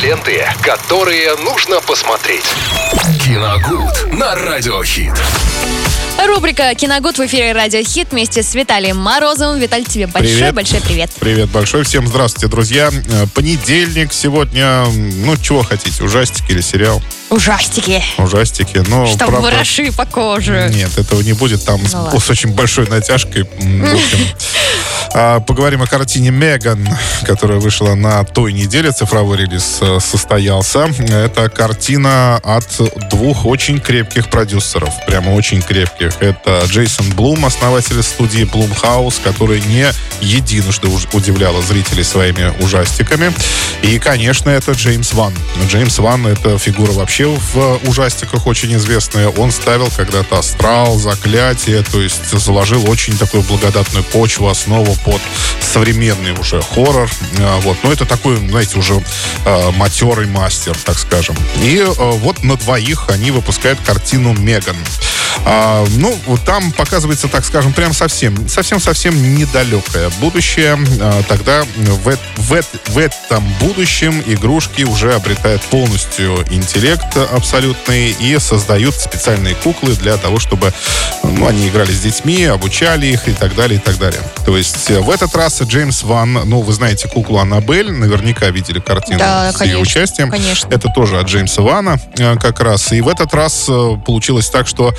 Ленты, которые нужно посмотреть. Киногуд на Радиохит. Рубрика «Киногуд» в эфире «Радио Хит» вместе с Виталием Морозовым. Виталий, тебе большой-большой привет. Привет большой. Всем здравствуйте, друзья. Э, Понедельник сегодня. Ну, чего хотите, ужастики или сериал? Ужастики. Ужастики. Но, Что правда, вороши по коже. Нет, этого не будет. Там с, Ну ладно. с очень большой натяжкой. В общем. А, Поговорим о картине «Меган», которая вышла на той неделе. Цифровой релиз э, состоялся. Это картина от двух очень крепких продюсеров. Прямо очень крепких. Это Джейсон Блум, основатель студии Blumhouse, который не единожды удивляла зрителей своими ужастиками. И, конечно, это Джеймс Ван. Джеймс Ван — это фигура вообще в ужастиках очень известная. Он ставил когда-то «Астрал», «Заклятие», то есть заложил очень такую благодатную почву, основу под современный уже хоррор. А, Вот. Но это такой, знаете, уже э, матерый мастер, так скажем. И э, вот на двоих они выпускают картину «Меган». А, ну, вот там показывается, так скажем, прям совсем, совсем-совсем недалекое будущее. А, тогда в, в, в этом будущем игрушки уже обретают полностью интеллект абсолютный и создают специальные куклы для того, чтобы ну, они играли с детьми, обучали их и так далее, и так далее. То есть э, в этот раз Джеймс Ван, ну, вы знаете куклу Аннабель, наверняка видели картину Да, с конечно, ее участием. конечно. Это тоже от Джеймса Вана э, как раз. И в этот раз э, получилось так, что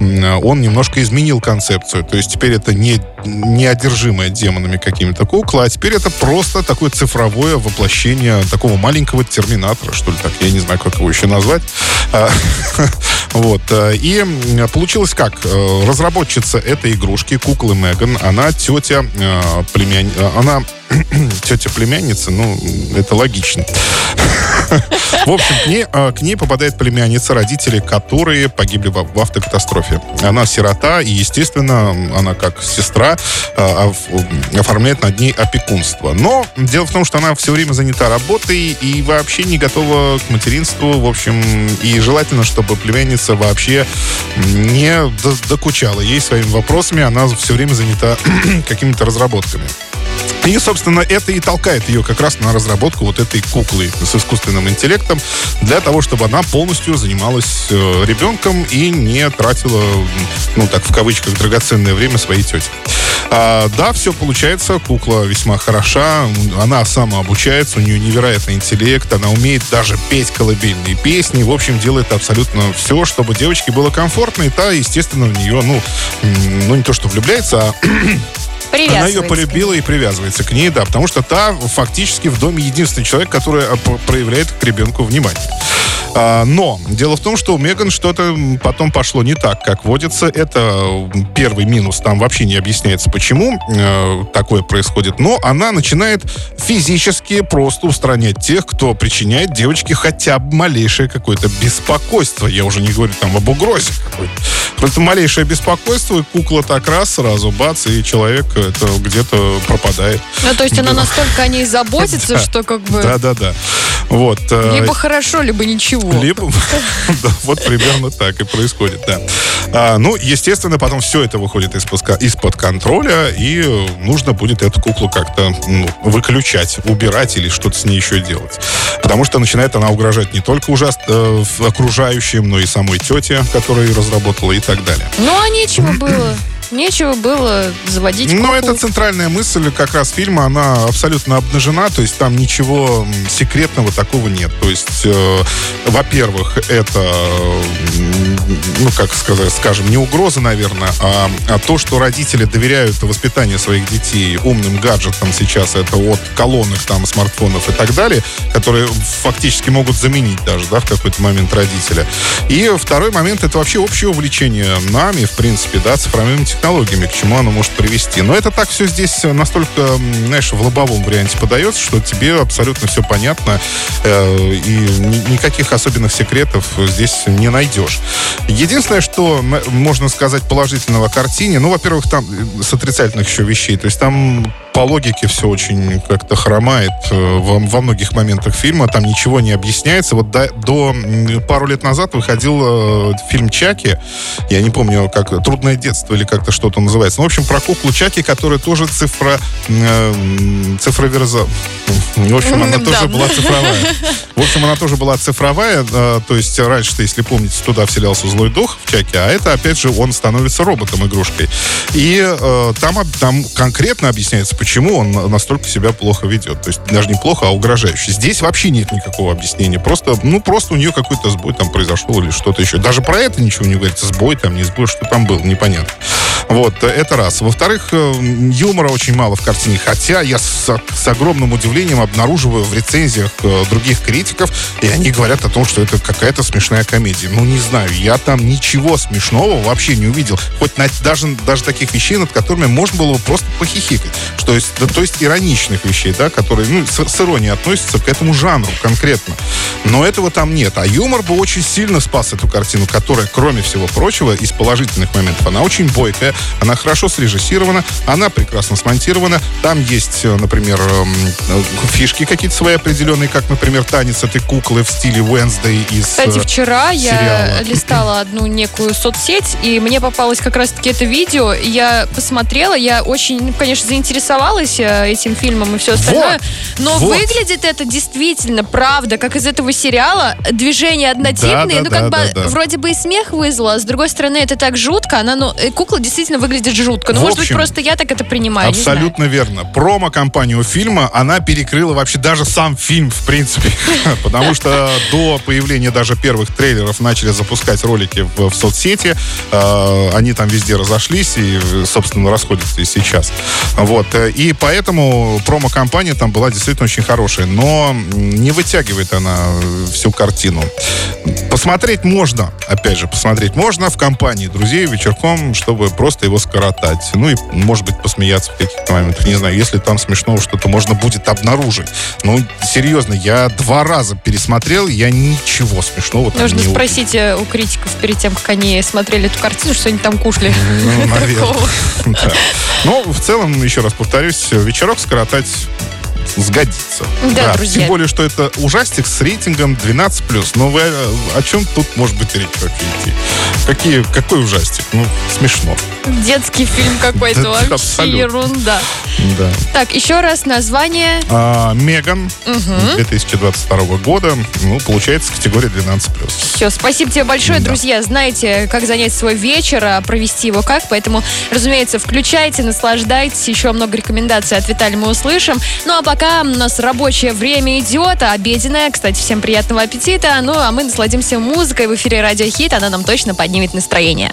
он немножко изменил концепцию. То есть теперь это не неодержимая демонами какими-то кукла, а теперь это просто такое цифровое воплощение такого маленького терминатора, что ли так, я не знаю, как его еще назвать. А, Вот. э, И получилось как? Э, Разработчица этой игрушки, куклы Меган, она тетя э, племянница, она тетя племянница, ну, это логично. В общем, к ней, э, к ней попадает племянница, родители которые погибли в, автокатастрофе. Она сирота, и, естественно, она как сестра э, оф- оформляет над ней опекунство. Но дело в том, что она все время занята работой и вообще не готова к материнству. В общем, и желательно, чтобы племянница вообще не до- докучала ей своими вопросами. Она все время занята какими-то разработками. И, собственно, это и толкает ее как раз на разработку вот этой куклы с искусственным интеллектом для того, чтобы она полностью занималась э, ребенком и не тратила, ну так, в кавычках, драгоценное время своей тети. А, да, все получается, кукла весьма хороша, она самообучается, у нее невероятный интеллект, она умеет даже петь колыбельные песни, в общем, делает абсолютно все, чтобы девочке было комфортно, и та, естественно, в нее, ну, ну не то, что влюбляется, а она ее полюбила и привязывается к ней, да, потому что та фактически в доме единственный человек, который п- проявляет к ребенку внимание. А, но дело в том, что у Меган что-то потом пошло не так, как водится. Это первый минус, там вообще не объясняется, почему э, такое происходит. Но она начинает физически просто устранять тех, кто причиняет девочке хотя бы малейшее какое-то беспокойство. Я уже не говорю там об угрозе какой-то. Просто малейшее беспокойство, и кукла так раз сразу, бац, и человек это где-то пропадает. Ну, то есть она настолько о ней заботится, что как бы Да-да-да. Вот. э, либо хорошо, либо ничего. либо, да, вот примерно так и происходит, да. А, ну, естественно, потом все это выходит из-под, контроля, и э, нужно будет эту куклу как-то выключать, убирать или что-то с ней еще делать. Потому что начинает она угрожать не только ужас, э, в- окружающим, но и самой тете, которая ее разработала и так далее. Ну, а нечего было. Нечего было заводить Но куклу. это центральная мысль как раз фильма, она абсолютно обнажена, то есть там ничего секретного такого нет. То есть, э, во-первых, это, ну, как сказать, скажем, не угроза, наверное, а, а то, что родители доверяют воспитанию своих детей умным гаджетам сейчас, это от колонок, там, смартфонов и так далее, которые фактически могут заменить даже, да, в какой-то момент родителя. И второй момент, это вообще общее увлечение нами, в принципе, да, цифровыми технологиями, к чему оно может привести. Но это так все здесь настолько, знаешь, в лобовом варианте подается, что тебе абсолютно все понятно, э, и ни- никаких особенных секретов здесь не найдешь. Единственное, что можно сказать положительного о картине, ну, во-первых, там э, с отрицательных еще вещей, то есть там по логике все очень как-то хромает э, во, во многих моментах фильма. Там ничего не объясняется. Вот до, до пару лет назад выходил э, фильм Чаки. Я не помню, как «Трудное детство» или как-то что-то называется. Ну, в общем, про куклу Чаки, которая тоже цифра... Э, цифроверза... В общем, она тоже была цифровая. В общем, она тоже была цифровая. То есть раньше, если помните, туда вселялся злой дух в Чаки, а это, опять же, он становится роботом-игрушкой. И э, там, там конкретно объясняется, почему он настолько себя плохо ведет. То есть даже не плохо, а угрожающе. Здесь вообще нет никакого объяснения. Просто, ну, просто у нее какой-то сбой там произошел или что-то еще. Даже про это ничего не говорится. Сбой там, не сбой, что там был, непонятно. Вот, это раз. Во-вторых, э, юмора очень мало в картине, хотя я с, с огромным удивлением обнаруживаю в рецензиях э, других критиков, и они говорят о том, что это какая-то смешная комедия. Ну, не знаю, я там ничего смешного вообще не увидел. Хоть на, даже, даже таких вещей, над которыми можно было просто похихикать. Что есть, да, то есть ироничных вещей, да, которые ну, с, с иронией относятся к этому жанру конкретно. Но этого там нет. А юмор бы очень сильно спас эту картину, которая, кроме всего прочего, из положительных моментов, она очень бойкая, она хорошо срежиссирована, она прекрасно смонтирована. Там есть, э, например, эм, э, фишки какие-то свои определенные, как, например, танец этой куклы в стиле Wednesday из Кстати, вчера сериала. я листала одну некую соцсеть, и мне попалось как раз-таки это видео. Я посмотрела, я очень, ну, конечно, заинтересовалась э, этим фильмом и все остальное. Вот, но вот. выглядит это действительно, правда, как из этого сериала. Движения однотипные, Да, да, ну да, как бы да, да. вроде бы и смех вызвало, а с другой стороны это так жутко. Она, ну, э, кукла действительно выглядит жутко. Ну, В может быть, просто я так это принимаю. Абсолютно верно. Промо-компанию фильма, она перекрыла вообще даже сам фильм, в принципе. Потому что до появления даже первых трейлеров начали запускать ролики в, в соцсети. Э, Они там везде разошлись и, собственно, расходятся и сейчас. Вот. И поэтому промо-компания там была действительно очень хорошая. Но не вытягивает она всю картину. Посмотреть можно, опять же, посмотреть можно в компании друзей вечерком, чтобы просто его скоротать. Ну и, может быть, посмеяться в каких-то моментах. Не знаю, если там смешного что-то можно будет обнаружить. Ну, серьезно, я два раза пересмотрел, я ничего смешного там Нужно не увидел. спросить э, у критиков перед тем, как они смотрели эту картину, что они там кушали. Ну, наверное. Да. Но в целом, еще раз повторюсь, вечерок скоротать сгодится. Да, друзья. Тем более, что это ужастик с рейтингом 12+. Но вы, э, о чем тут может быть речь вообще идти? Какие, какой ужастик? Ну, смешно. Детский фильм какой-то, вообще абсолютно. ерунда. Да. Так, еще раз название. А, Меган 2022 года, ну, получается, категория 12+. Все, спасибо тебе большое, Да. друзья. Знаете, как занять свой вечер, а провести его как, поэтому, разумеется, включайте, наслаждайтесь. Еще много рекомендаций от Виталия мы услышим. Ну а пока у нас рабочее время идет, а обеденное. Кстати, всем приятного аппетита. Ну а мы насладимся музыкой в эфире Радио Хит. Она нам точно поднимет настроение.